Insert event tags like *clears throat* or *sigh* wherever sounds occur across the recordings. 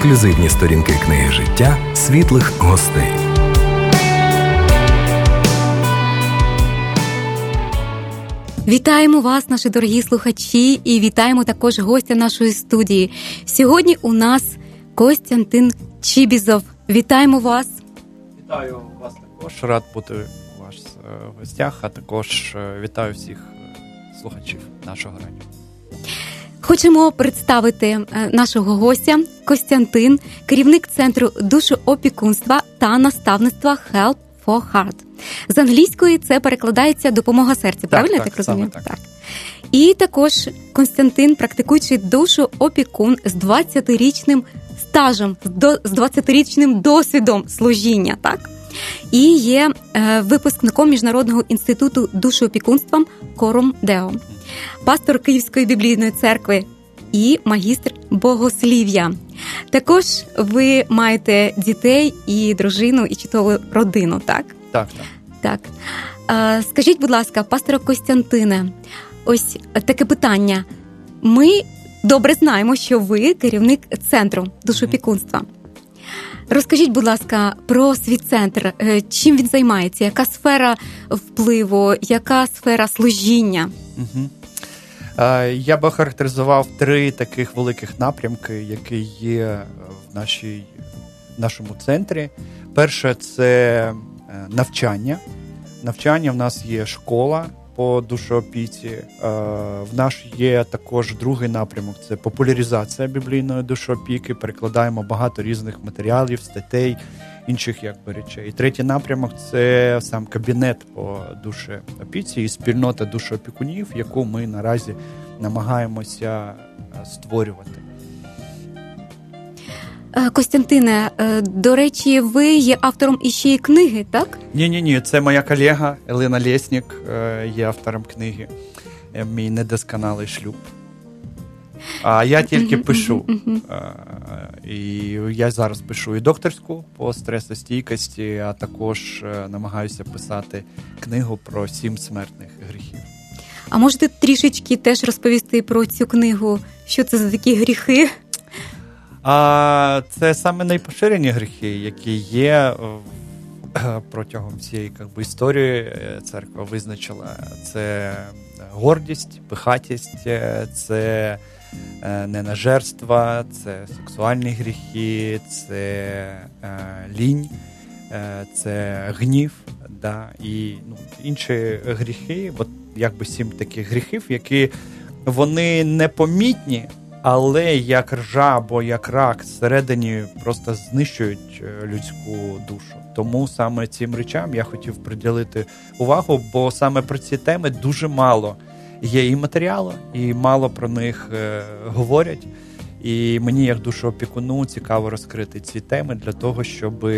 ексклюзивні сторінки книги життя світлих гостей. Вітаємо вас, наші дорогі слухачі, і вітаємо також гостя нашої студії. Сьогодні у нас Костянтин Чібізов. Вітаємо вас. Вітаю вас також. Рад бути у вас е, в гостях, а також е, вітаю всіх е, слухачів нашого радіо. Хочемо представити нашого гостя Костянтин, керівник центру душоопікунства та наставництва Help for Heart. З англійської це перекладається допомога серця. Правильно так, я так розумію? Так. так. І також Константин, практикуючий душу опікун з 20-річним стажем, з 20-річним досвідом служіння, так? І є е, випускником Міжнародного інституту душоопікунства Корум Део, пастор Київської біблійної церкви і магістр богослів'я. Також ви маєте дітей і дружину, і чудову родину, так? Так, так. Так. Скажіть, будь ласка, пасторе Костянтине, ось таке питання. Ми добре знаємо, що ви керівник центру душопікунства. Розкажіть, будь ласка, про свій центр. Е, чим він займається? Яка сфера впливу, яка сфера служіння? Угу. Я би характеризував три таких великих напрямки, які є в нашій, нашому центрі. Перше це Е, навчання. Навчання в нас є школа по душоопіці. Е, в нас є також другий напрямок це популяризація біблійної душоопіки. Перекладаємо багато різних матеріалів, статей, інших якби речей. І третій напрямок це сам кабінет по душоопіці і спільнота душоопікунів, яку ми наразі намагаємося е, створювати. Е, Костянтине, е, до речі, ви є автором іще й книги, так? Ні, ні, ні. Це моя колега Елина Лєснік е, є автором книги. Мій недосконалий шлюб. А я тільки пишу. І я зараз пишу і докторську по стресостійкості, а також намагаюся писати книгу про сім смертних гріхів. А можете трішечки теж розповісти про цю книгу? Що це за такі гріхи? А це саме найпоширені гріхи, які є *clears throat* протягом всієї би, історії. Е, церква визначила це гордість, пихатість, е, це е, ненажерство, це сексуальні гріхи, це лінь, це гнів. Да, І ну, інші гріхи, от якби сім таких гріхів, які вони непомітні, але як ржа або як рак всередині просто знищують е, людську душу. Тому саме цим речам я хотів приділити увагу, бо саме про ці теми дуже мало є і матеріалу, і мало про них е, говорять. І мені, як душоопікуну, цікаво розкрити ці теми для того, щоб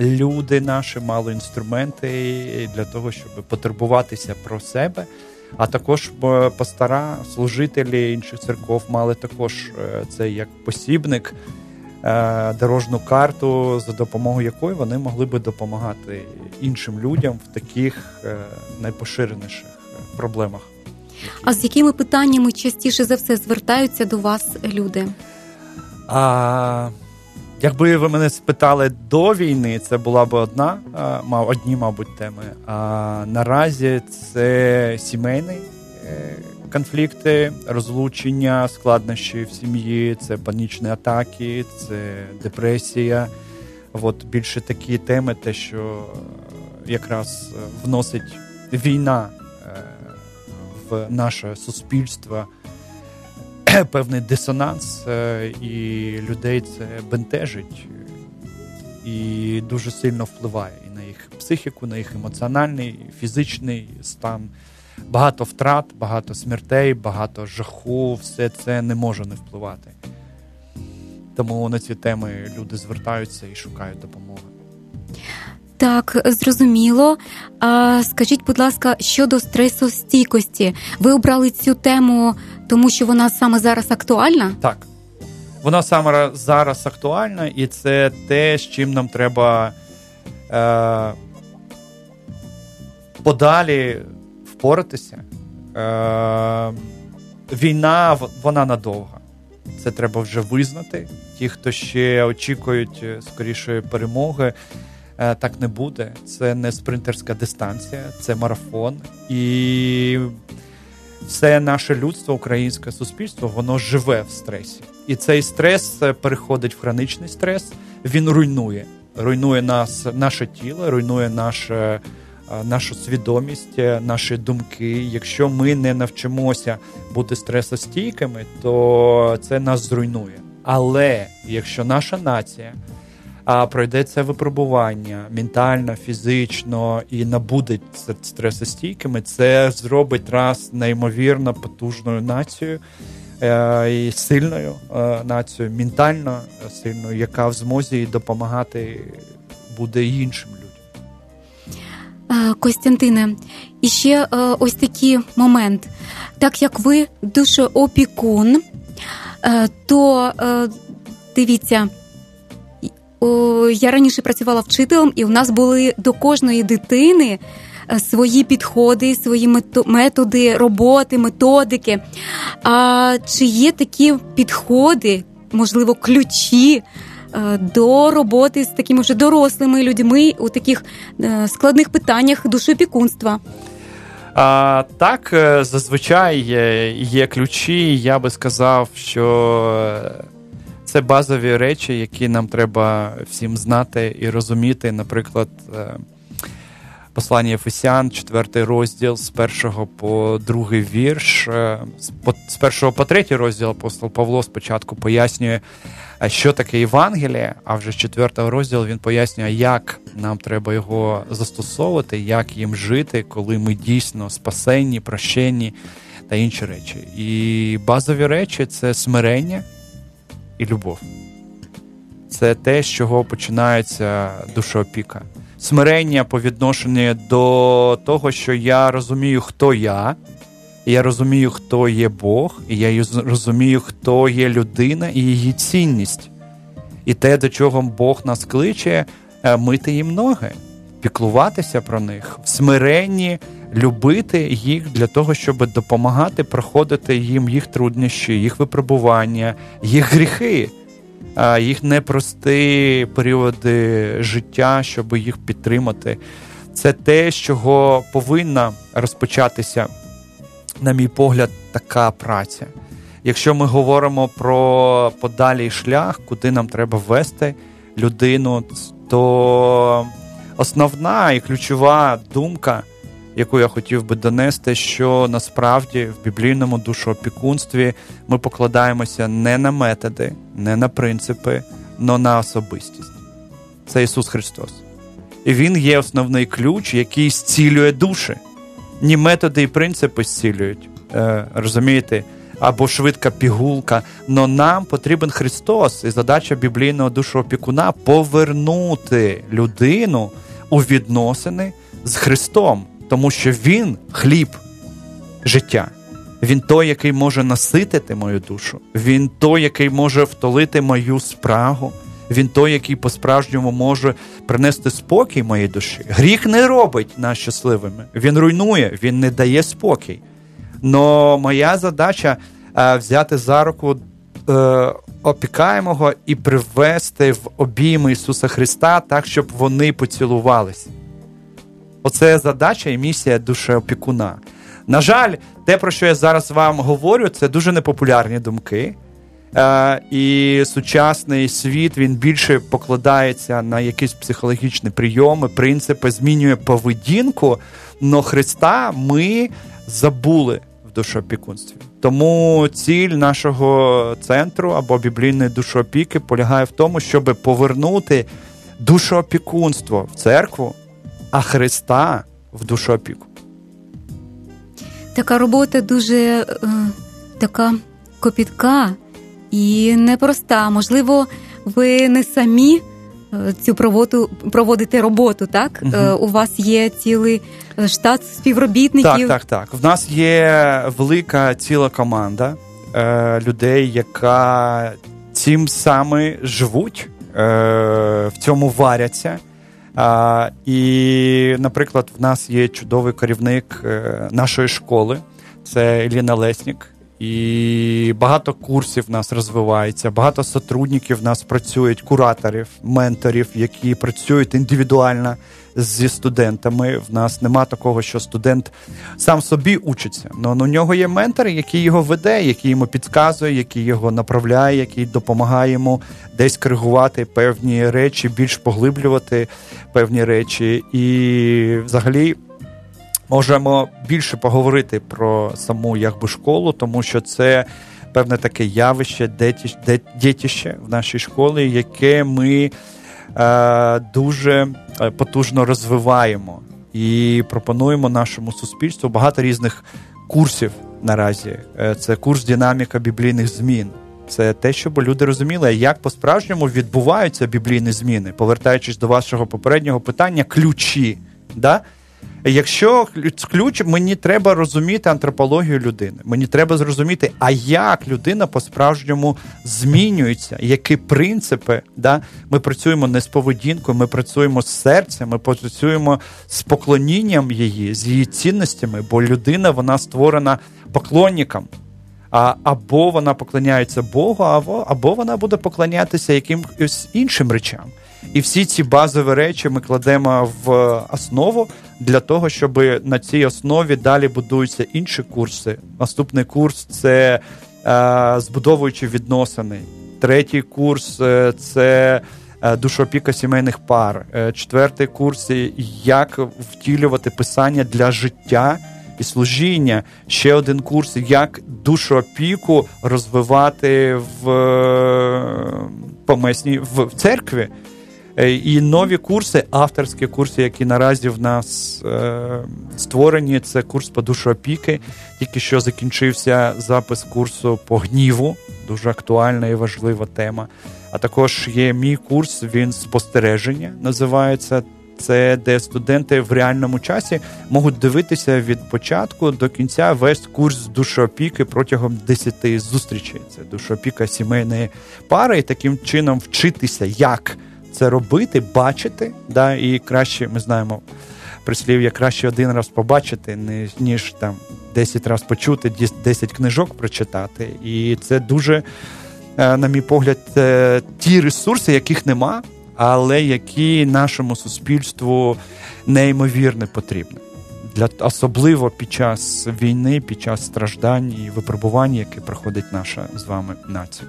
люди наші мали інструменти для того, щоб потурбуватися про себе. А також пастора, служителі інших церков мали також е, це як посібник, е, дорожну карту, за допомогою якої вони могли би допомагати іншим людям в таких е, найпоширеніших проблемах. А з якими питаннями частіше за все звертаються до вас люди? А, Якби ви мене спитали до війни, це була б одна, мав одні, мабуть, теми. А наразі це сімейні е, конфлікти, розлучення, складнощі в сім'ї, це панічні атаки, це депресія. От більше такі теми, те, що якраз вносить війна е, в наше суспільство. *clears throat* певний дисонанс, е, і людей це бентежить і дуже сильно впливає і на їх психіку, на їх емоціональний, фізичний стан. Багато втрат, багато смертей, багато жаху, все це не може не впливати. Тому на ці теми люди звертаються і шукають допомоги. Так, зрозуміло. А Скажіть, будь ласка, щодо стресостійкості, ви обрали цю тему, тому що вона саме зараз актуальна? Так. Вона саме зараз актуальна, і це те, з чим нам треба е, подалі впоратися. Е, Війна вона надовга. Це треба вже визнати. Ті, хто ще очікують е, скорішої перемоги, так не буде. Це не спринтерська дистанція, це марафон. І все наше людство, українське суспільство, воно живе в стресі. І цей стрес е, переходить в хронічний стрес, він руйнує. Руйнує нас, наше тіло, руйнує наше нашу свідомість, е, наші думки. Якщо ми не навчимося бути стресостійкими, то це нас зруйнує. Але якщо наша нація а пройде це випробування ментально, фізично і набуде стресостійкими, це зробить раз неймовірно потужною нацією е, і сильною е, нацією, ментально сильною, яка в змозі допомагати буде іншим людям. Е, Костянтине, і ще ось такий момент. Так як ви душоопікун, е, то дивіться, я раніше працювала вчителем, і у нас були до кожної дитини свої підходи, свої методи роботи, методики. А чи є такі підходи, можливо, ключі? Е, до роботи з такими вже дорослими людьми у таких е, складних питаннях душопікунства? А, Так, е, зазвичай є ключі. Я би сказав, що це базові речі, які нам треба всім знати і розуміти. Наприклад, послання Ефесян, четвертий розділ з першого по другий вірш. З першого по третій розділ апостол Павло спочатку пояснює що таке Євангеліє, а вже з четвертого розділу він пояснює, як нам треба його застосовувати, як їм жити, коли ми дійсно спасенні, прощенні та інші речі. І базові речі це смирення і любов. Це те, з чого починається душоопіка. Смирення по відношенню до того, що я розумію, хто я. Я розумію, хто є Бог, і я розумію, хто є людина і її цінність. І те, до чого Бог нас кличе, е, мити їм ноги, піклуватися про них, в смиренні любити їх для того, щоб допомагати проходити їм їх труднощі, їх випробування, їх гріхи, їх непрості періоди життя, щоб їх підтримати. Це те, з чого повинна розпочатися на мій погляд, така праця. Якщо ми говоримо про подалій шлях, куди нам треба ввести людину, то основна і ключова думка, яку я хотів би донести, що насправді в біблійному душоопікунстві ми покладаємося не на методи, не на принципи, але на особистість. Це Ісус Христос. І Він є основний ключ, який зцілює душі ні методи і принципи зцілюють. Е, розумієте? Або швидка пігулка. Но нам потрібен Христос, і задача біблійного душоопікуна повернути людину у відносини з Христом, тому що Він хліб життя. Він той, який може наситити мою душу. Він той, який може втолити мою спрагу. Він той, який по-справжньому може принести спокій моїй душі. Гріх не робить нас щасливими. Він руйнує, він не дає спокій. Но моя задача е, взяти за руку е, опікаємого і привести в обійми Ісуса Христа так, щоб вони поцілувалися. Оце задача і місія душеопікуна. На жаль, те, про що я зараз вам говорю, це дуже непопулярні думки. Е, і сучасний світ він більше покладається на якісь психологічні прийоми, принципи, змінює поведінку. Но Христа ми забули душоопікунстві. Тому ціль нашого центру або біблійної душоопіки полягає в тому, щоб повернути душоопікунство в церкву, а Христа в душоопіку. Така робота дуже е, така копітка і непроста. Можливо, ви не самі цю проводу проводите роботу, так? Угу. У вас є цілий е, штат співробітників. Так, так, так. В нас є велика ціла команда е, людей, яка цим саме живуть, е, в цьому варяться. А, І, наприклад, в нас є чудовий керівник нашої школи, це Еліна Леснік І багато курсів в нас розвивається, багато сотрудників в нас працюють, кураторів, менторів, які працюють індивідуально зі студентами. В нас нема такого, що студент сам собі учиться. Но у нього є ментор, який його веде, який йому підказує, який його направляє, який допомагає йому десь коригувати певні речі, більш поглиблювати певні речі. І взагалі. Можемо більше поговорити про саму якби школу, тому що це певне таке явище, дітище в нашій школі, яке ми е, дуже е, потужно розвиваємо і пропонуємо нашому суспільству багато різних курсів наразі. Е, це курс динаміка біблійних змін. Це те, щоб люди розуміли, як по-справжньому відбуваються біблійні зміни, повертаючись до вашого попереднього питання, ключі. Да? Якщо ключ, мені треба розуміти антропологію людини. Мені треба зрозуміти, а як людина по-справжньому змінюється, які принципи. Да? Ми працюємо не з поведінкою, ми працюємо з серцем, ми працюємо з поклонінням її, з її цінностями, бо людина вона створена поклонником. А, Або вона поклоняється Богу, або, або вона буде поклонятися якимось іншим речам. І всі ці базові речі ми кладемо в основу для того, щоб на цій основі далі будуються інші курси. Наступний курс це е, збудовуючи відносини. Третій курс е, це е, душоопіка сімейних пар. Е, четвертий курс як втілювати писання для життя. І служіння ще один курс, як душоопіку розвивати в помесній в церкві. Е, і нові курси, авторські курси, які наразі в нас е, створені, це курс по душоопіки. Тільки що закінчився запис курсу по гніву, дуже актуальна і важлива тема. А також є мій курс, він спостереження називається. Це де студенти в реальному часі можуть дивитися від початку до кінця весь курс душоопіки протягом 10 зустрічей. Це душоопіка сімейної пари, і таким чином вчитися, як це робити, бачити. да, І краще ми знаємо прислів'я краще один раз побачити, ніж там 10 разів почути, 10 книжок прочитати. І це дуже, е, на мій погляд, е, ті ресурси, яких нема, але які нашому суспільству неймовірно потрібні. Для особливо під час війни, під час страждань і випробувань, які проходить наша з вами нація.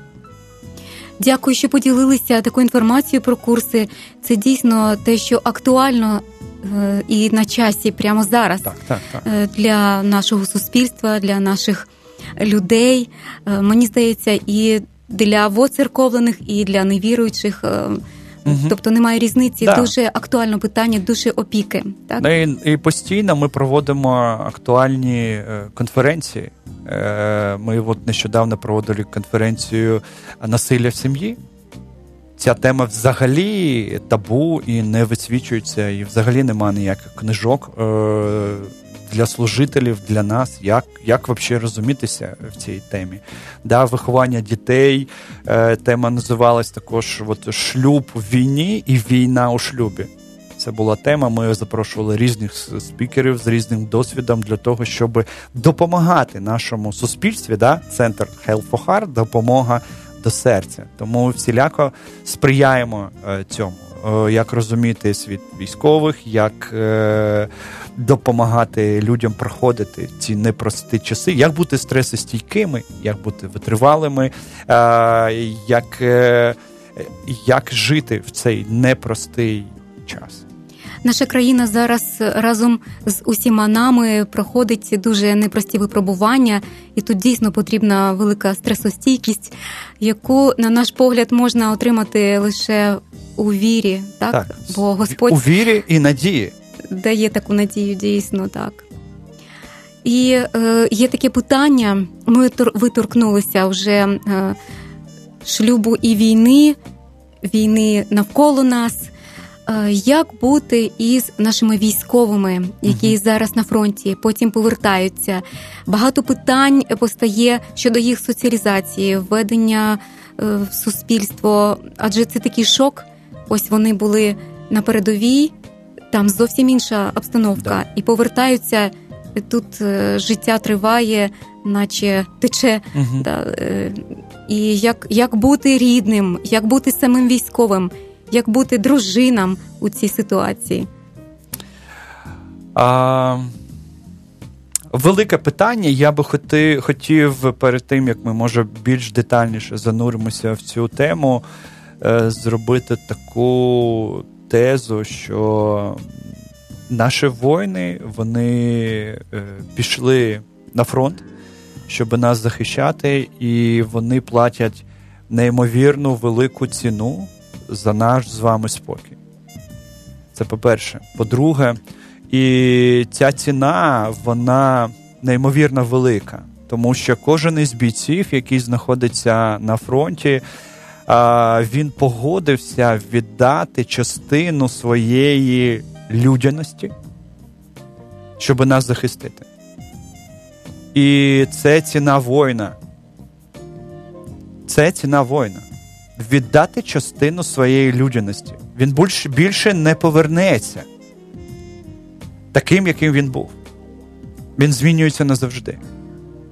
Дякую, що поділилися такою інформацією про курси. Це дійсно те, що актуально е, і на часі прямо зараз так, так, так. Е, для нашого суспільства, для наших людей. Е, мені здається, і для воцерковлених, і для невіруючих. Угу. Тобто немає різниці. Да. Дуже актуальне питання, дуже опіки. Так ну, і, і постійно ми проводимо актуальні конференції. Е, ми от нещодавно проводили конференцію насилля в сім'ї. Ця тема взагалі табу і не висвічується, і взагалі немає ніяких книжок е, для служителів, для нас, як як взагалі розумітися в цій темі. Да, Виховання дітей. Е, тема називалась також от, шлюб в війні і війна у шлюбі. Це була тема. Ми запрошували різних спікерів з різним досвідом для того, щоб допомагати нашому суспільстві. Да? Центр Health for Heart, допомога до серця. Тому всіляко сприяємо е, цьому. Е, як розуміти світ військових, як допомагати людям проходити ці непрості часи, як бути стресостійкими, як бути витривалими, е, як, е, як жити в цей непростий час. Наша країна зараз разом з усіма нами проходить дуже непрості випробування, і тут дійсно потрібна велика стресостійкість, яку, на наш погляд, можна отримати лише у вірі, так? так. Бо Господь у вірі і надії дає таку надію, дійсно так. І е, є таке питання: ми виторкнулися вже е, шлюбу і війни, війни навколо нас. Е, як бути із нашими військовими, які uh зараз на фронті, потім повертаються? Багато питань постає щодо їх соціалізації, введення е, в суспільство, адже це такий шок. Ось вони були на передовій, там зовсім інша обстановка, да. і повертаються тут життя триває, наче тече. Угу. Да, І як, як бути рідним, як бути самим військовим, як бути дружинам у цій ситуації? А, Велике питання. Я би хоти, хотів перед тим, як ми може більш детальніше зануримося в цю тему, е, зробити таку тезу, що наші воїни вони е, пішли на фронт, щоб нас захищати, і вони платять неймовірну велику ціну за наш з вами спокій. Це по-перше. По-друге, і ця ціна, вона неймовірно велика, тому що кожен із бійців, який знаходиться на фронті, він погодився віддати частину своєї людяності, щоб нас захистити. І це ціна воїна. Це ціна воїна. Віддати частину своєї людяності. Він більше, більше не повернеться таким, яким він був. Він змінюється назавжди.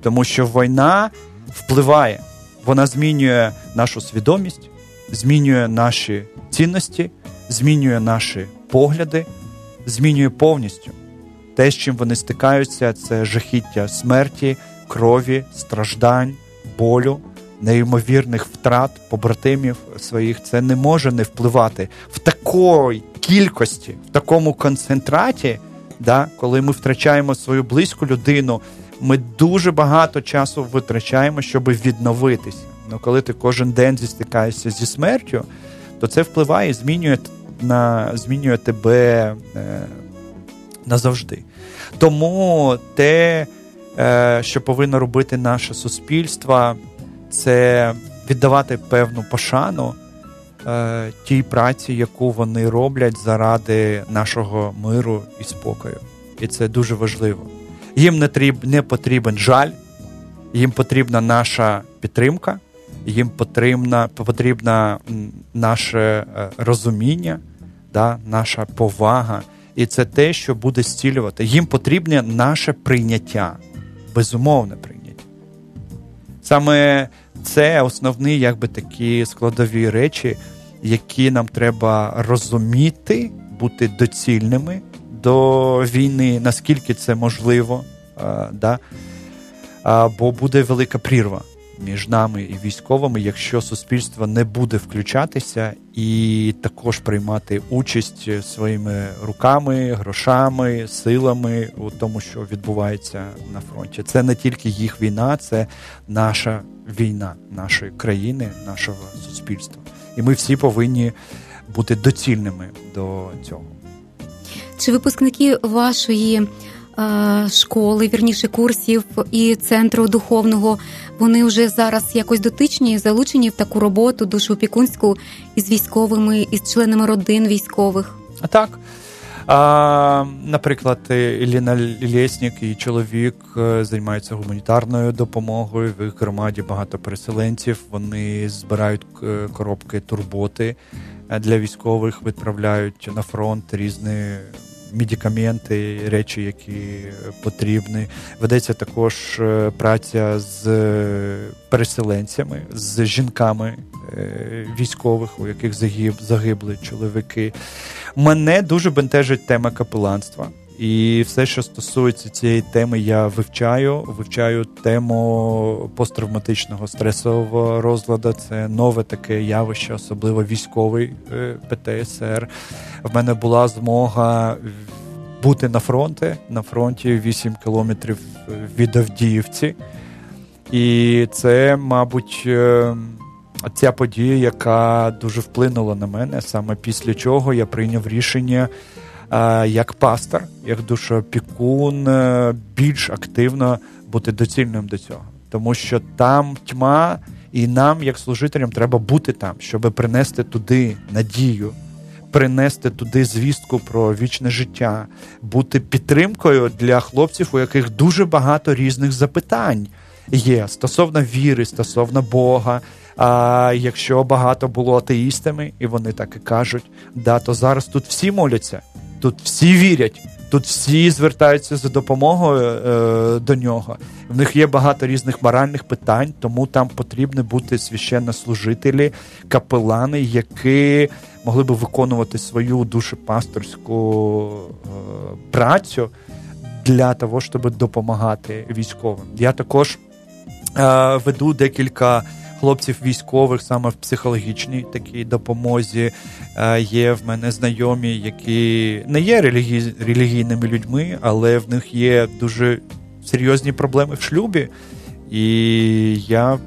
Тому що війна впливає, вона змінює нашу свідомість, змінює наші цінності, змінює наші погляди, змінює повністю. Те, з чим вони стикаються, це жахіття смерті, крові, страждань, болю, неймовірних втрат, побратимів своїх. Це не може не впливати в такій кількості, в такому концентраті да, коли ми втрачаємо свою близьку людину, ми дуже багато часу витрачаємо, щоб відновитися. Ну, коли ти кожен день зістикаєшся зі смертю, то це впливає і змінює на, змінює тебе е, назавжди. Тому те, е, що повинно робити наше суспільство, це віддавати певну пошану е, тій праці, яку вони роблять заради нашого миру і спокою. І це дуже важливо. Їм не тріб, не потрібен жаль, їм потрібна наша підтримка, їм потрібна потрібна наше е, розуміння, да, наша повага. І це те, що буде зцілювати. Їм потрібне наше прийняття, безумовне прийняття. Саме це основні якби такі складові речі, які нам треба розуміти, бути доцільними до війни, наскільки це можливо, да? бо буде велика прірва між нами і військовими, якщо суспільство не буде включатися і також приймати участь своїми руками, грошами, силами у тому, що відбувається на фронті. Це не тільки їх війна, це наша війна нашої країни, нашого суспільства і ми всі повинні бути доцільними до цього. Чи випускники вашої е, школи, вірніше курсів і центру духовного, вони вже зараз якось дотичні, залучені в таку роботу душоопікунську із військовими, із членами родин військових? Так. А, Наприклад, Іліна Лєснік і чоловік е, займаються гуманітарною допомогою. В їх громаді багато переселенців. Вони збирають е, коробки турботи для військових, відправляють на фронт різні медикаменти, речі, які потрібні. Ведеться також праця з переселенцями, з жінками військових, у яких загибли чоловіки. Мене дуже бентежить тема капеланства. І все, що стосується цієї теми, я вивчаю. Вивчаю тему посттравматичного стресового розладу. Це нове таке явище, особливо військовий е, ПТСР. В мене була змога бути на фронті, на фронті 8 кілометрів від Авдіївці. І це, мабуть, е, ця подія, яка дуже вплинула на мене, саме після чого я прийняв рішення як пастор, як душопікун, е, більш активно бути доцільним до цього, тому що там тьма, і нам, як служителям, треба бути там, щоб принести туди надію. Принести туди звістку про вічне життя, бути підтримкою для хлопців, у яких дуже багато різних запитань є стосовно віри, стосовно Бога, а якщо багато було атеїстами, і вони так і кажуть, да, то зараз тут всі моляться, тут всі вірять, тут всі звертаються за допомогою е, до нього. В них є багато різних моральних питань, тому там потрібні бути священнослужителі, капелани, які могли би виконувати свою душепасторську е, працю для того, щоб допомагати військовим. Я також е, веду декілька хлопців військових саме в психологічній такій допомозі. Е, є в мене знайомі, які не є релігій, релігійними людьми, але в них є дуже серйозні проблеми в шлюбі. І я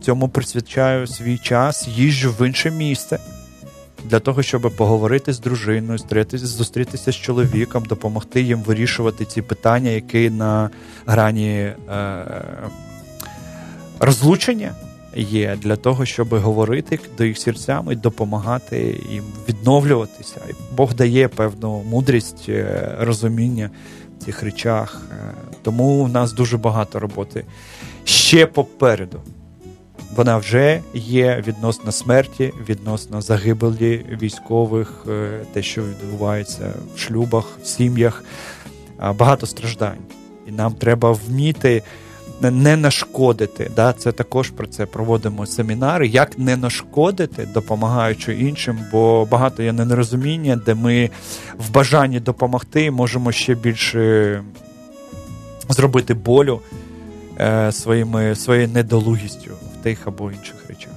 цьому присвячаю свій час, їжджу в інше місце. Для того, щоб поговорити з дружиною, зустрітися, з чоловіком, допомогти їм вирішувати ці питання, які на грані е, розлучення є для того, щоб говорити до їх серцями допомагати їм відновлюватися. Бог дає певну мудрість, е, розуміння в цих речах. Е, тому в нас дуже багато роботи ще попереду. Вона вже є відносно смерті, відносно загибелі військових, е, те, що відбувається в шлюбах, в сім'ях, багато страждань. І нам треба вміти не нашкодити. Да? Це також про це проводимо семінари, як не нашкодити, допомагаючи іншим, бо багато є нерозуміння, де ми в бажанні допомогти можемо ще більше зробити болю е, своїми, своєю недолугістю в тих або інших речах.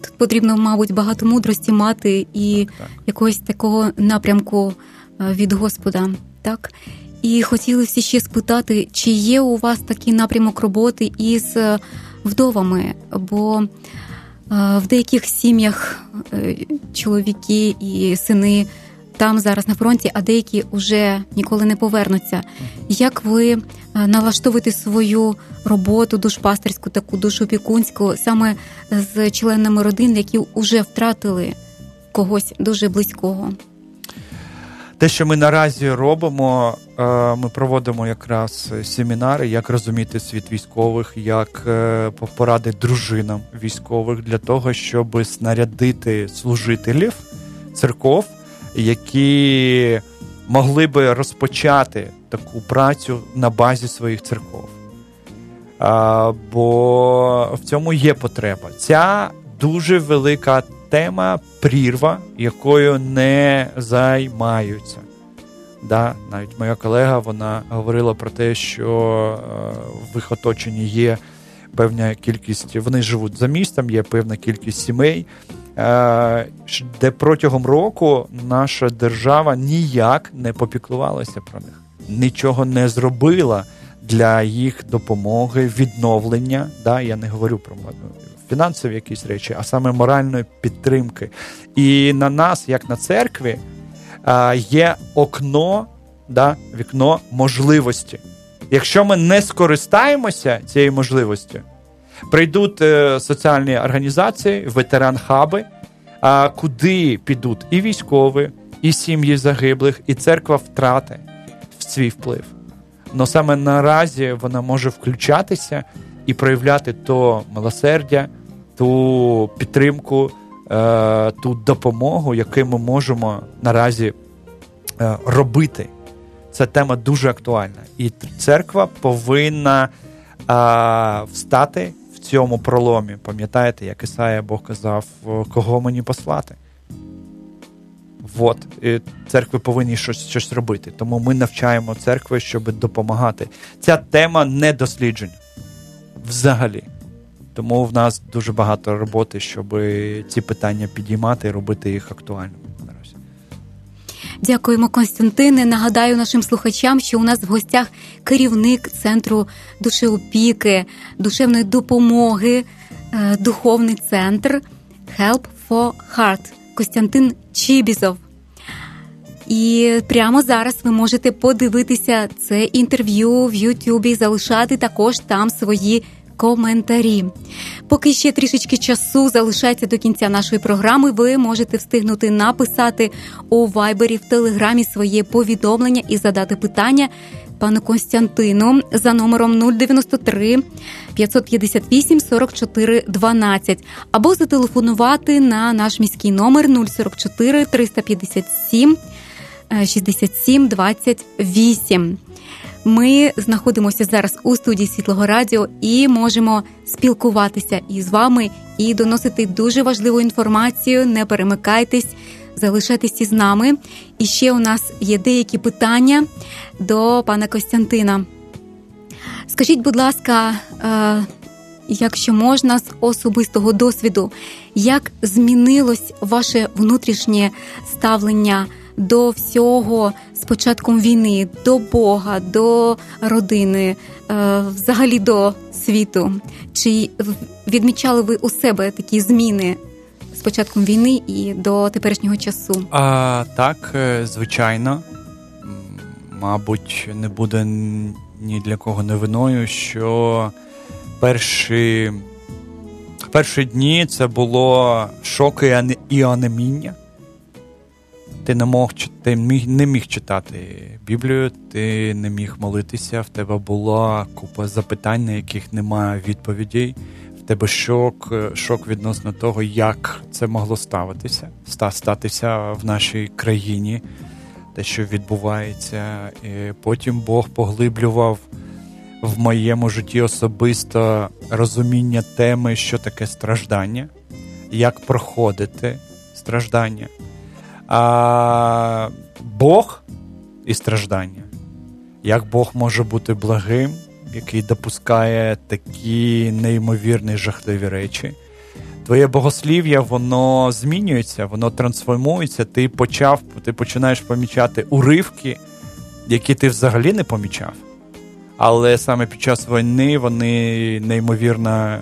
Тут потрібно, мабуть, багато мудрості мати і так. якогось такого напрямку е, від Господа. Так? І хотіли всі ще спитати, чи є у вас такий напрямок роботи із е, вдовами? Бо е, в деяких сім'ях е, чоловіки і сини там зараз на фронті, а деякі вже ніколи не повернуться. Як ви налаштовуєте свою роботу душпастерську, таку душопікунську, саме з членами родин, які вже втратили когось дуже близького? Те, що ми наразі робимо, е, ми проводимо якраз семінари, як розуміти світ військових, як е, поради дружинам військових для того, щоб снарядити служителів церков, які могли би розпочати таку працю на базі своїх церков. Бо в цьому є потреба. Ця дуже велика тема прірва, якою не займаються. Да, Навіть моя колега вона говорила про те, що е, в їх оточенні є певна кількість, вони живуть за містом, є певна кількість сімей, е, де протягом року наша держава ніяк не попіклувалася про них, нічого не зробила для їх допомоги, відновлення. Да, Я не говорю про фінансові якісь речі, а саме моральної підтримки. І на нас, як на церкві, є окно, да, вікно можливості. Якщо ми не скористаємося цією можливістю, прийдуть е, соціальні організації, ветеран-хаби, куди підуть і військові, і сім'ї загиблих, і церква втрати в свій вплив. Но саме наразі вона може включатися і проявляти то милосердя, ту підтримку, е, ту допомогу, яку ми можемо наразі е, робити. Це тема дуже актуальна. І церква повинна е, встати в цьому проломі. Пам'ятаєте, як Ісая Бог казав, кого мені послати? От. І церкви повинні щось щось робити. Тому ми навчаємо церкви, щоб допомагати. Ця тема не дослідження взагалі. Тому в нас дуже багато роботи, щоб ці питання підіймати і робити їх актуальними. Дякуємо, Константине. Нагадаю нашим слухачам, що у нас в гостях керівник центру душеопіки, душевної допомоги, е, духовний центр Help for Heart Костянтин Чібізов. І прямо зараз ви можете подивитися це інтерв'ю в Ютубі, залишати також там свої коментарі. Поки ще трішечки часу залишається до кінця нашої програми, ви можете встигнути написати у вайбері в телеграмі своє повідомлення і задати питання. Пану Константину за номером 093 558 44 12 або зателефонувати на наш міський номер 044 357 67 28. Ми знаходимося зараз у студії Світлого Радіо і можемо спілкуватися із вами і доносити дуже важливу інформацію. Не перемикайтесь, залишайтесь із нами. І ще у нас є деякі питання до пана Костянтина. Скажіть, будь ласка, е, якщо можна, з особистого досвіду, як змінилось ваше внутрішнє ставлення до всього з початком війни, до Бога, до родини, е, взагалі до світу? Чи відмічали ви у себе такі зміни з початком війни і до теперішнього часу? А, Так, е, звичайно. Мабуть, не буде ні для кого новиною, що перші перші дні це було шок і анеміння. Ти не мог ти міг, не міг читати Біблію, ти не міг молитися, в тебе була купа запитань, на яких немає відповідей. В тебе шок шок відносно того, як це могло ставитися, статися в нашій країні, те, що відбувається. І Потім Бог поглиблював в моєму житті особисто розуміння теми, що таке страждання, як проходити страждання. А Бог і страждання. Як Бог може бути благим, який допускає такі неймовірні жахливі речі. Твоє богослів'я, воно змінюється, воно трансформується. Ти почав, ти починаєш помічати уривки, які ти взагалі не помічав але саме під час війни вони неймовірно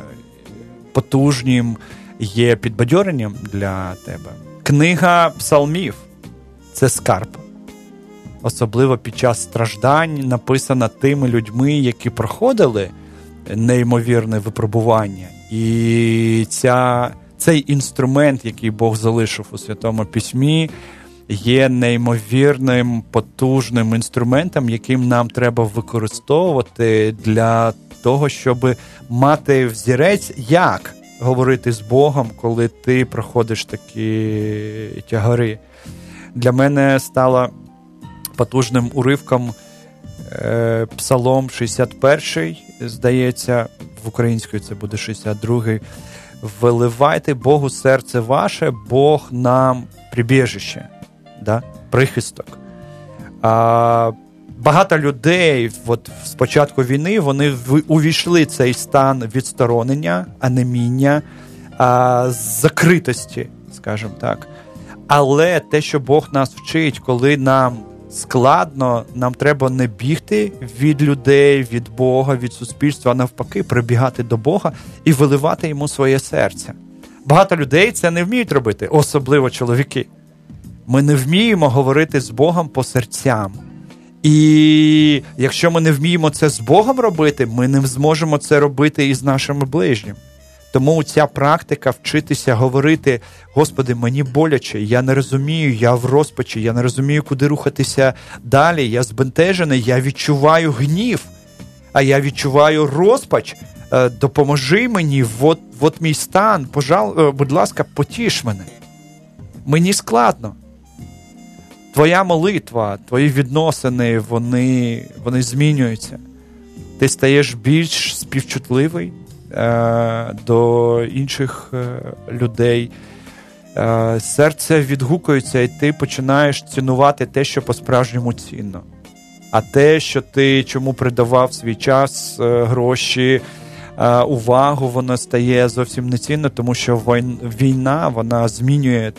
потужнім є підбадьоренням для тебе. Книга псалмів це скарб. Особливо під час страждань написана тими людьми, які проходили неймовірне випробування. І ця, цей інструмент, який Бог залишив у Святому Письмі, є неймовірним потужним інструментом, яким нам треба використовувати для того, щоб мати взірець, як говорити з Богом, коли ти проходиш такі тягари. Для мене стало потужним уривком е, Псалом 61, здається, в української це буде 62-й. Виливайте Богу серце ваше, Бог нам прибіжище да? прихисток. А, Багато людей от з початку війни вони увійшли цей стан відсторонення, анеміння, а, закритості, скажімо так. Але те, що Бог нас вчить, коли нам складно, нам треба не бігти від людей, від Бога, від суспільства, а навпаки, прибігати до Бога і виливати йому своє серце. Багато людей це не вміють робити, особливо чоловіки. Ми не вміємо говорити з Богом по серцям. І якщо ми не вміємо це з Богом робити, ми не зможемо це робити і з нашими ближніми. Тому ця практика вчитися говорити: Господи, мені боляче, я не розумію, я в розпачі, я не розумію, куди рухатися далі. Я збентежений, я відчуваю гнів, а я відчуваю розпач. Е, допоможи мені, от, от мій стан, пожал, е, будь ласка, потіш мене. Мені складно твоя молитва, твої відносини, вони вони змінюються. Ти стаєш більш співчутливий е, до інших е, людей. Е, Серце відгукується, і ти починаєш цінувати те, що по-справжньому цінно. А те, що ти чому придавав свій час, е, гроші, е, увагу, воно стає зовсім нецінно, тому що війна вона змінює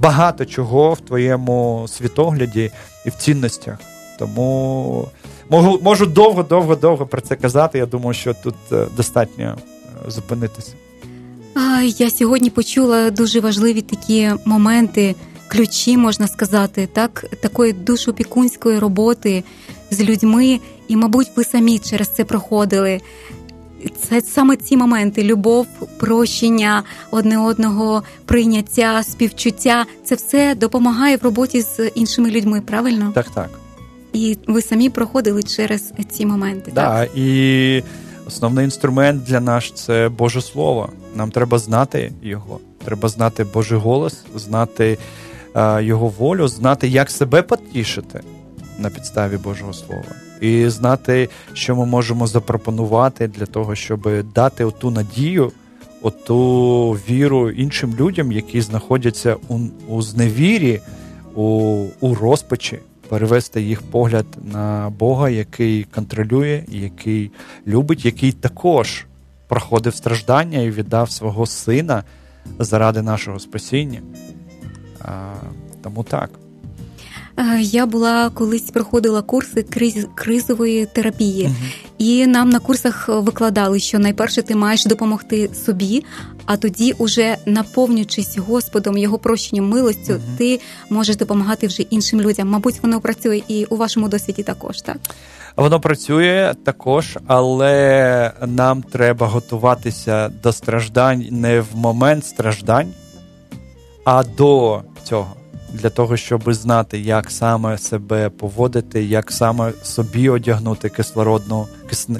багато чого в твоєму світогляді і в цінностях. Тому можу можу довго-довго-довго про це казати. Я думаю, що тут е, достатньо е, зупинитися. Я сьогодні почула дуже важливі такі моменти, ключі, можна сказати, так, такої душопікунської роботи з людьми, і, мабуть, ви самі через це проходили це саме ці моменти: любов, прощення одне одного, прийняття, співчуття це все допомагає в роботі з іншими людьми. Правильно? Так, так. І ви самі проходили через ці моменти. Да, так, і основний інструмент для нас це Боже Слово. Нам треба знати його. Треба знати Божий голос, знати його волю, знати, як себе потішити на підставі Божого Слова, і знати, що ми можемо запропонувати для того, щоб дати оту надію, оту віру іншим людям, які знаходяться у, у зневірі, у, у розпачі. Перевести їх погляд на Бога, який контролює, який любить, який також проходив страждання і віддав свого сина заради нашого спасіння. А, Тому так. Я була колись проходила курси криз, кризової терапії, uh і нам на курсах викладали, що найперше ти маєш допомогти собі, а тоді, уже наповнюючись Господом, його прощенням, милостю, uh ти можеш допомагати вже іншим людям. Мабуть, воно працює і у вашому досвіді також, так? Воно працює також, але нам треба готуватися до страждань не в момент страждань, а до цього. Для того, щоб знати, як саме себе поводити, як саме собі одягнути кислородну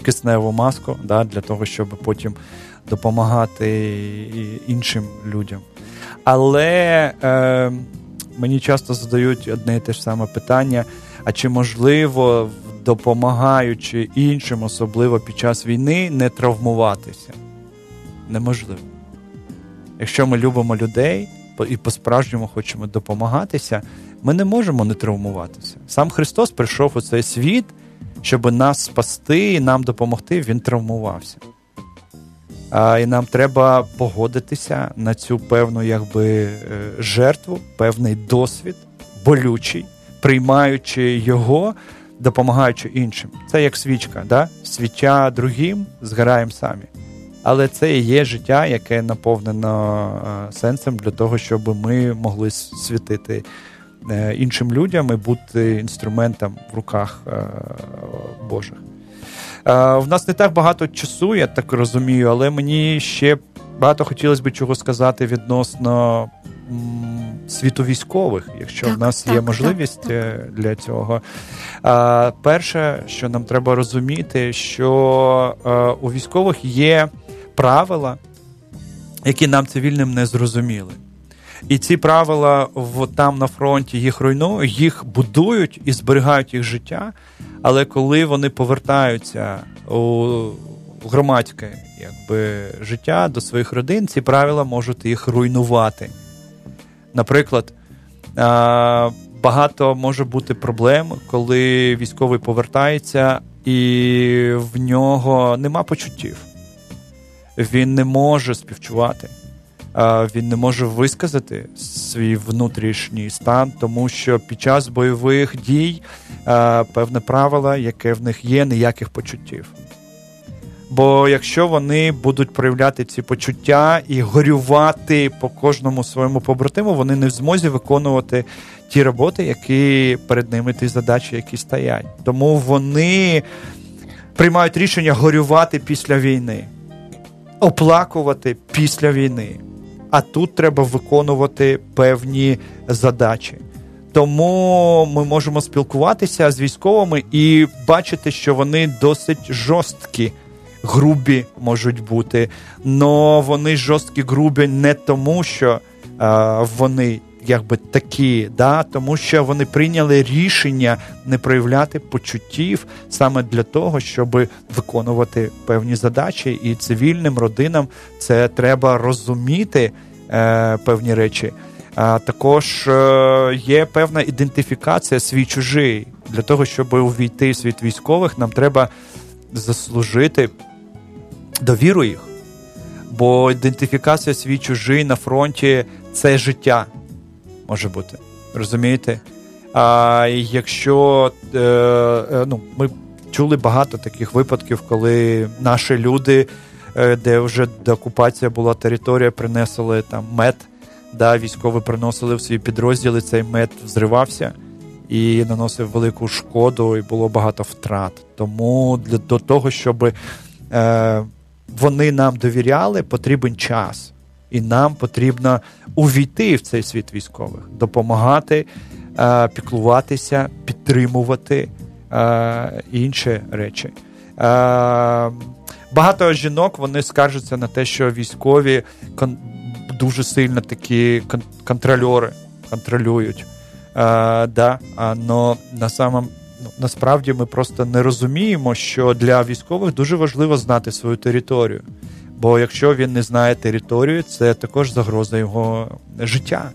кисневу маску, да, для того, щоб потім допомагати іншим людям. Але е, мені часто задають одне і те ж саме питання: а чи можливо допомагаючи іншим, особливо під час війни, не травмуватися. Неможливо. Якщо ми любимо людей і по-справжньому хочемо допомагатися, ми не можемо не травмуватися. Сам Христос прийшов у цей світ, щоб нас спасти і нам допомогти, Він травмувався. А, І нам треба погодитися на цю певну якби, е, жертву, певний досвід, болючий, приймаючи його допомагаючи іншим. Це як свічка, да? свіча другим, згораємо самі. Але це і є життя, яке наповнено е, сенсом для того, щоб ми могли світити е, іншим людям і бути інструментом в руках е, Божих. В нас не так багато часу, я так розумію, але мені ще багато хотілося б чого сказати відносно світу військових, якщо так, в нас так, є можливість так, для цього. Перше, що нам треба розуміти, що у військових є правила, які нам цивільним не зрозуміли. І ці правила в, там на фронті їх руйнують, їх будують і зберігають їх життя. Але коли вони повертаються у громадське якби, життя до своїх родин, ці правила можуть їх руйнувати. Наприклад, багато може бути проблем, коли військовий повертається, і в нього нема почуттів. Він не може співчувати, він не може висказати свій внутрішній стан, тому що під час бойових дій певне правило, яке в них є, ніяких почуттів. Бо якщо вони будуть проявляти ці почуття і горювати по кожному своєму побратиму, вони не в змозі виконувати ті роботи, які перед ними ті задачі, які стоять. Тому вони приймають рішення горювати після війни, оплакувати після війни. А тут треба виконувати певні задачі. Тому ми можемо спілкуватися з військовими і бачити, що вони досить жорсткі грубі можуть бути, але вони жорсткі грубі не тому, що е, вони якби такі, да, тому що вони прийняли рішення не проявляти почуттів саме для того, щоб виконувати певні задачі, і цивільним родинам це треба розуміти е, певні речі. А також е, є певна ідентифікація свій чужий. Для того, щоб увійти в світ військових, нам треба заслужити довіру їх. Бо ідентифікація свій чужий на фронті це життя може бути. Розумієте? А якщо е, е, ну, ми чули багато таких випадків, коли наші люди, е, де вже деокупація була територія, принесли там мед, да, військові приносили в свої підрозділи, цей мед взривався і наносив велику шкоду, і було багато втрат. Тому для до того, щоб е, вони нам довіряли, потрібен час. І нам потрібно увійти в цей світ військових, допомагати, е, піклуватися, підтримувати е, інші речі. Е, багато жінок вони скаржаться на те, що військові дуже сильно такі контрольори. контролюють. А, да, но на самом, ну, Насправді ми просто не розуміємо, що для військових дуже важливо знати свою територію. Бо якщо він не знає територію, це також загроза його життя.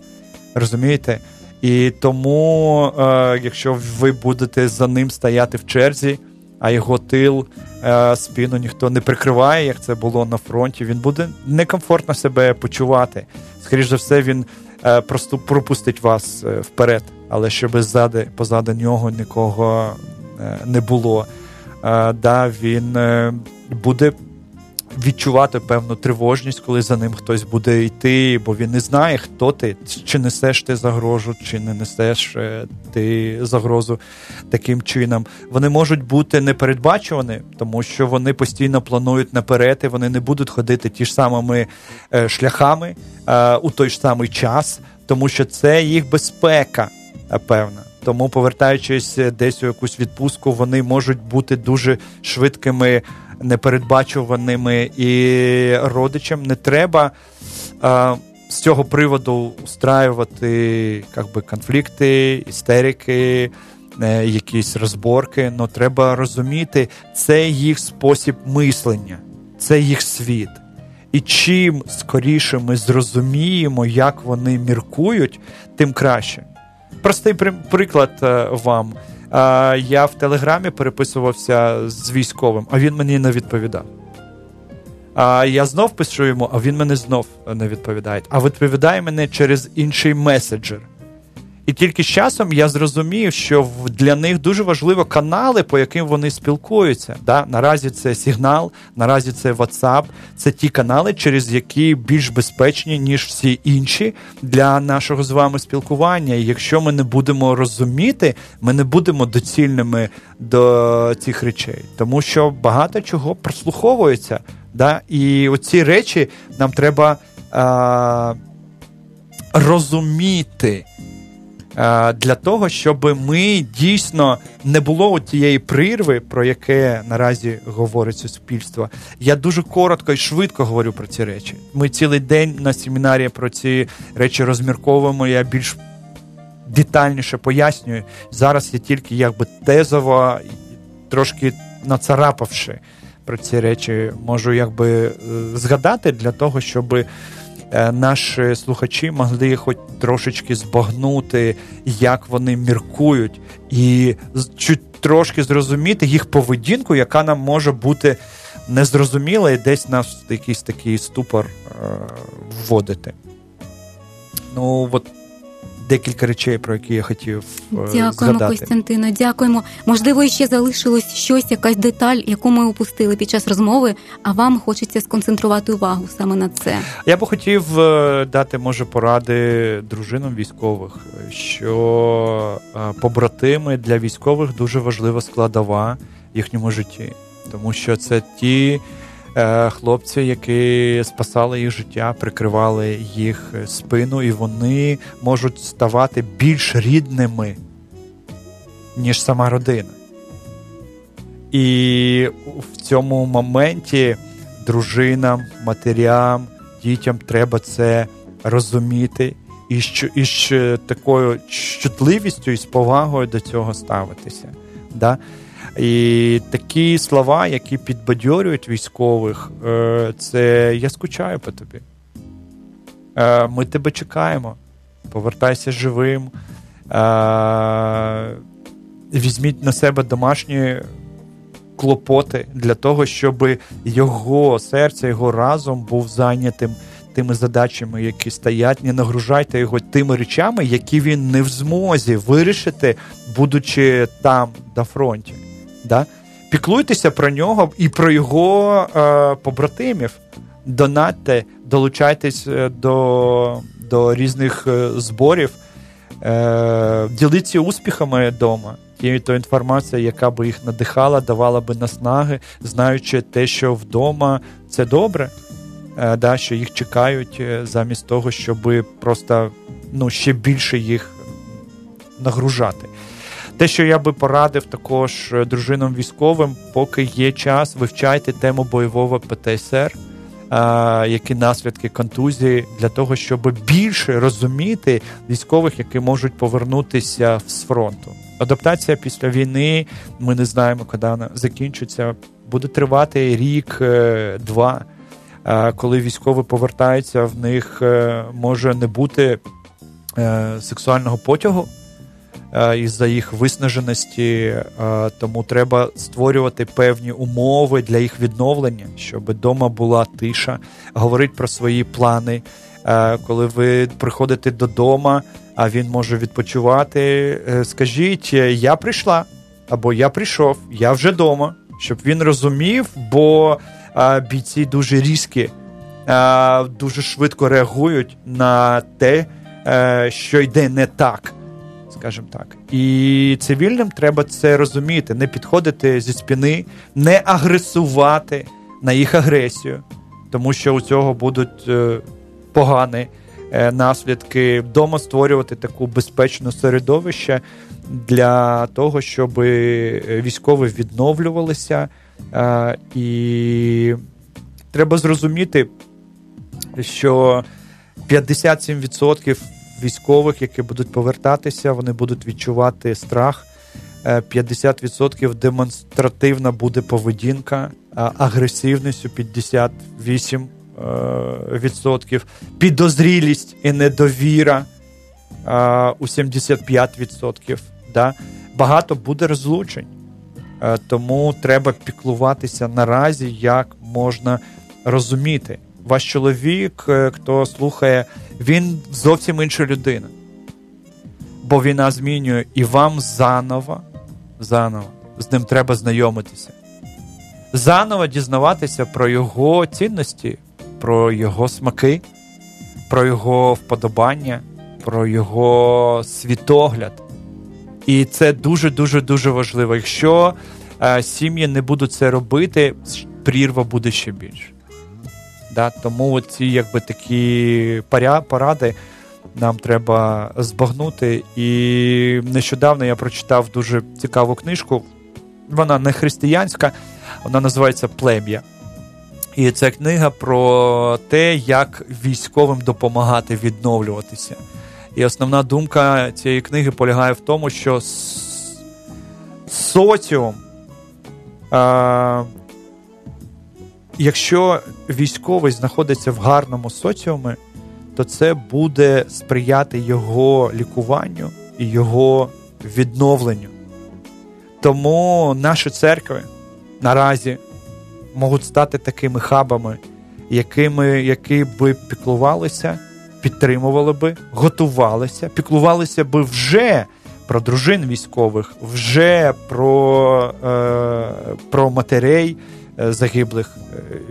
Розумієте? І тому, е, якщо ви будете за ним стояти в черзі, а його тил, е, спину ніхто не прикриває, як це було на фронті, він буде некомфортно себе почувати. Скоріше за все, він е, просто пропустить вас е, вперед, але щоб ззади, позаду нього нікого е, не було. Е, да, Він буде відчувати певну тривожність, коли за ним хтось буде йти, бо він не знає, хто ти, чи несеш ти загрозу, чи не несеш е, ти загрозу таким чином. Вони можуть бути непередбачувані, тому що вони постійно планують наперед, і вони не будуть ходити ті ж самими е, шляхами е, у той ж самий час, тому що це їх безпека, певна. Тому, повертаючись десь у якусь відпустку, вони можуть бути дуже швидкими непередбачуваними, і родичам не треба а, з цього приводу устраювати як би, конфлікти, істерики, е, якісь розборки. Но треба розуміти, це їх спосіб мислення, це їх світ. І чим скоріше ми зрозуміємо, як вони міркують, тим краще. Простий приклад е, вам. Я в Телеграмі переписувався з військовим, а він мені не відповідав. А Я знов пишу йому, а він мене знов не відповідає. А відповідає мене через інший меседжер. І тільки з часом я зрозумів, що для них дуже важливо канали, по яким вони спілкуються. Да? Наразі це сигнал, наразі це WhatsApp, це ті канали, через які більш безпечні, ніж всі інші для нашого з вами спілкування. І якщо ми не будемо розуміти, ми не будемо доцільними до цих речей, тому що багато чого прослуховується. Да? І оці речі нам треба а, розуміти. Е, для того, щоб ми дійсно не було тієї прірви, про яке наразі говорить суспільство. Я дуже коротко і швидко говорю про ці речі. Ми цілий день на семінарі про ці речі розмірковуємо. Я більш детальніше пояснюю. Зараз я тільки якби тезово, трошки нацарапавши про ці речі, можу якби е, згадати для того, щоб Е, наші слухачі могли хоч трошечки збагнути, як вони міркують, і чуть трошки зрозуміти їх поведінку, яка нам може бути незрозуміла, і десь нас якийсь такий ступор е, вводити. Ну, от декілька речей, про які я хотів. Е, Дякуємо, згадати. Костянтино. Дякуємо. Можливо, ще залишилось щось, якась деталь, яку ми опустили під час розмови, а вам хочеться сконцентрувати увагу саме на це. Я би хотів е, дати, може, поради дружинам військових, що е, побратими для військових дуже важлива складова в їхньому житті, тому що це ті. Е, хлопці, які спасали їх життя, прикривали їх спину, і вони можуть ставати більш рідними, ніж сама родина. І в цьому моменті дружинам, матерям, дітям треба це розуміти і і з такою чутливістю і з повагою до цього ставитися. Да? І такі слова, які підбадьорюють військових, е, це я скучаю по тобі. Е, ми тебе чекаємо. Повертайся живим. Е, візьміть на себе домашні клопоти для того, щоб його серце, його разом був зайнятим тими задачами, які стоять. Не нагружайте його тими речами, які він не в змозі вирішити, будучи там на фронті. Да? Піклуйтеся про нього і про його е, побратимів. Донатьте, долучайтесь е, до до різних е, зборів, е, діліться успіхами вдома. Тією то інформацією, яка би їх надихала, давала би наснаги, знаючи те, що вдома це добре, е, да, що їх чекають е, замість того, щоб просто ну, ще більше їх нагружати. Те, що я би порадив також е, дружинам військовим, поки є час, вивчайте тему бойового ПТСР. які наслідки контузії, для того, щоб більше розуміти військових, які можуть повернутися з фронту. Адаптація після війни, ми не знаємо, коли вона закінчиться. Буде тривати рік-два. Е, коли військові повертаються, в них е, може не бути сексуального потягу із-за їх виснаженості, тому треба створювати певні умови для їх відновлення, щоб вдома була тиша, говорити про свої плани. Коли ви приходите додому, а він може відпочивати, скажіть, я прийшла або я прийшов, я вже вдома, щоб він розумів, бо бійці дуже різкі, дуже швидко реагують на те, е, що йде не так. Скажімо так. І цивільним треба це розуміти, не підходити зі спини, не агресувати на їх агресію, тому що у цього будуть е, погані е, наслідки вдома створювати таку безпечну середовище для того, щоб військові відновлювалися. І треба зрозуміти, що 57% військових, які будуть повертатися, вони будуть відчувати страх. 50% е, демонстративна буде поведінка, агресивність у 58%, підозрілість і недовіра у 75%. Да? Багато буде розлучень. Е, тому треба піклуватися наразі, як можна розуміти. Ваш чоловік, е, хто слухає, він зовсім інша людина. Бо війна змінює і вам заново, заново з ним треба знайомитися. Заново дізнаватися про його цінності, про його смаки, про його вподобання, про його світогляд. І це дуже дуже дуже важливо. Якщо е, сім'ї не будуть це робити, прірва буде ще більше. Да? Тому ці якби такі поради нам треба збагнути. І нещодавно я прочитав дуже цікаву книжку. Вона не християнська, вона називається Плем'я. І це книга про те, як військовим допомагати відновлюватися. І основна думка цієї книги полягає в тому, що соціум, якщо військовий знаходиться в гарному соціумі, то це буде сприяти його лікуванню і його відновленню. Тому наші церкви наразі можуть стати такими хабами, якими, які би піклувалися підтримували би, готувалися, піклувалися би вже про дружин військових, вже про е, про матерей загиблих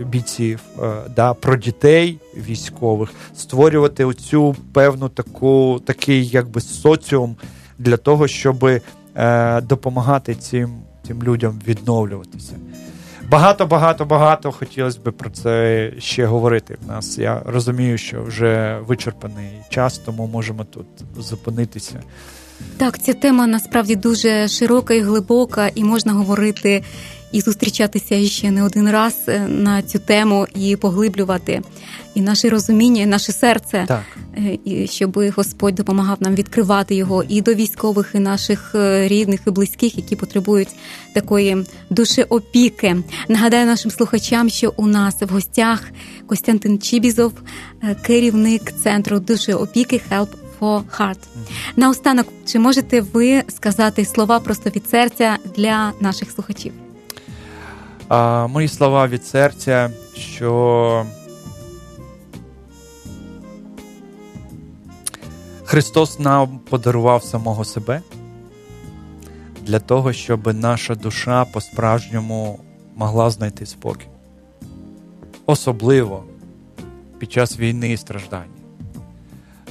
е, бійців, е, да, про дітей військових, створювати оцю певну таку такий якби соціум для того, щоб е, допомагати цим, цим людям відновлюватися. Багато, багато, багато хотілося б про це ще говорити. В нас я розумію, що вже вичерпаний час, тому можемо тут зупинитися. Так, ця тема насправді дуже широка і глибока, і можна говорити і зустрічатися ще не один раз е, на цю тему і поглиблювати і наше розуміння, і наше серце, так. Е, і щоб Господь допомагав нам відкривати його і до військових, і наших е, рідних і близьких, які потребують такої душеопіки. Нагадаю нашим слухачам, що у нас в гостях Костянтин Чібізов, керівник центру душеопіки Help for Heart. Наостанок, чи можете ви сказати слова просто від серця для наших слухачів? А, Мої слова від серця, що Христос нам подарував самого себе для того, щоб наша душа по-справжньому могла знайти спокій. Особливо під час війни і страждань.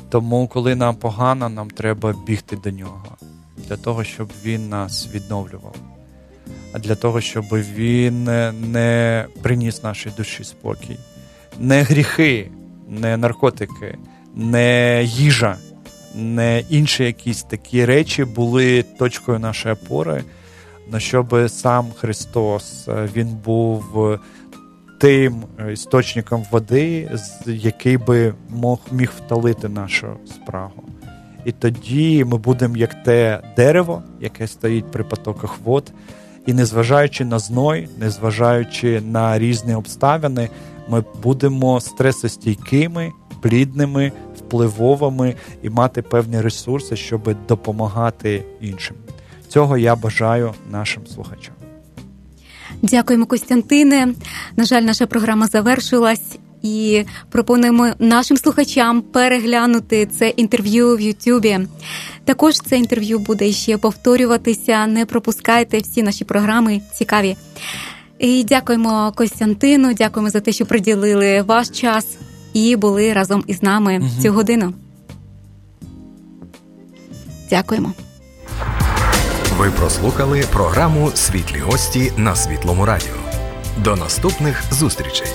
Тому, коли нам погано, нам треба бігти до нього, для того, щоб він нас відновлював для того, щоб він не приніс нашій душі спокій. Не гріхи, не наркотики, не їжа, не інші якісь такі речі були точкою нашої опори, на щоб сам Христос Він був тим е, істочником води, який би мог міг втолити нашу спрагу. І тоді ми будемо як те дерево, яке стоїть при потоках вод, і незважаючи на зной, незважаючи на різні обставини, ми будемо стресостійкими, плідними, впливовими і мати певні ресурси, щоб допомагати іншим. Цього я бажаю нашим слухачам. Дякуємо, Костянтине. На жаль, наша програма завершилась. І пропонуємо нашим слухачам переглянути це інтерв'ю в Ютубі. Також це інтерв'ю буде ще повторюватися. Не пропускайте всі наші програми цікаві. І дякуємо Костянтину. Дякуємо за те, що приділили ваш час і були разом із нами угу. цю годину. Дякуємо. Ви прослухали програму Світлі гості на Світлому Радіо. До наступних зустрічей.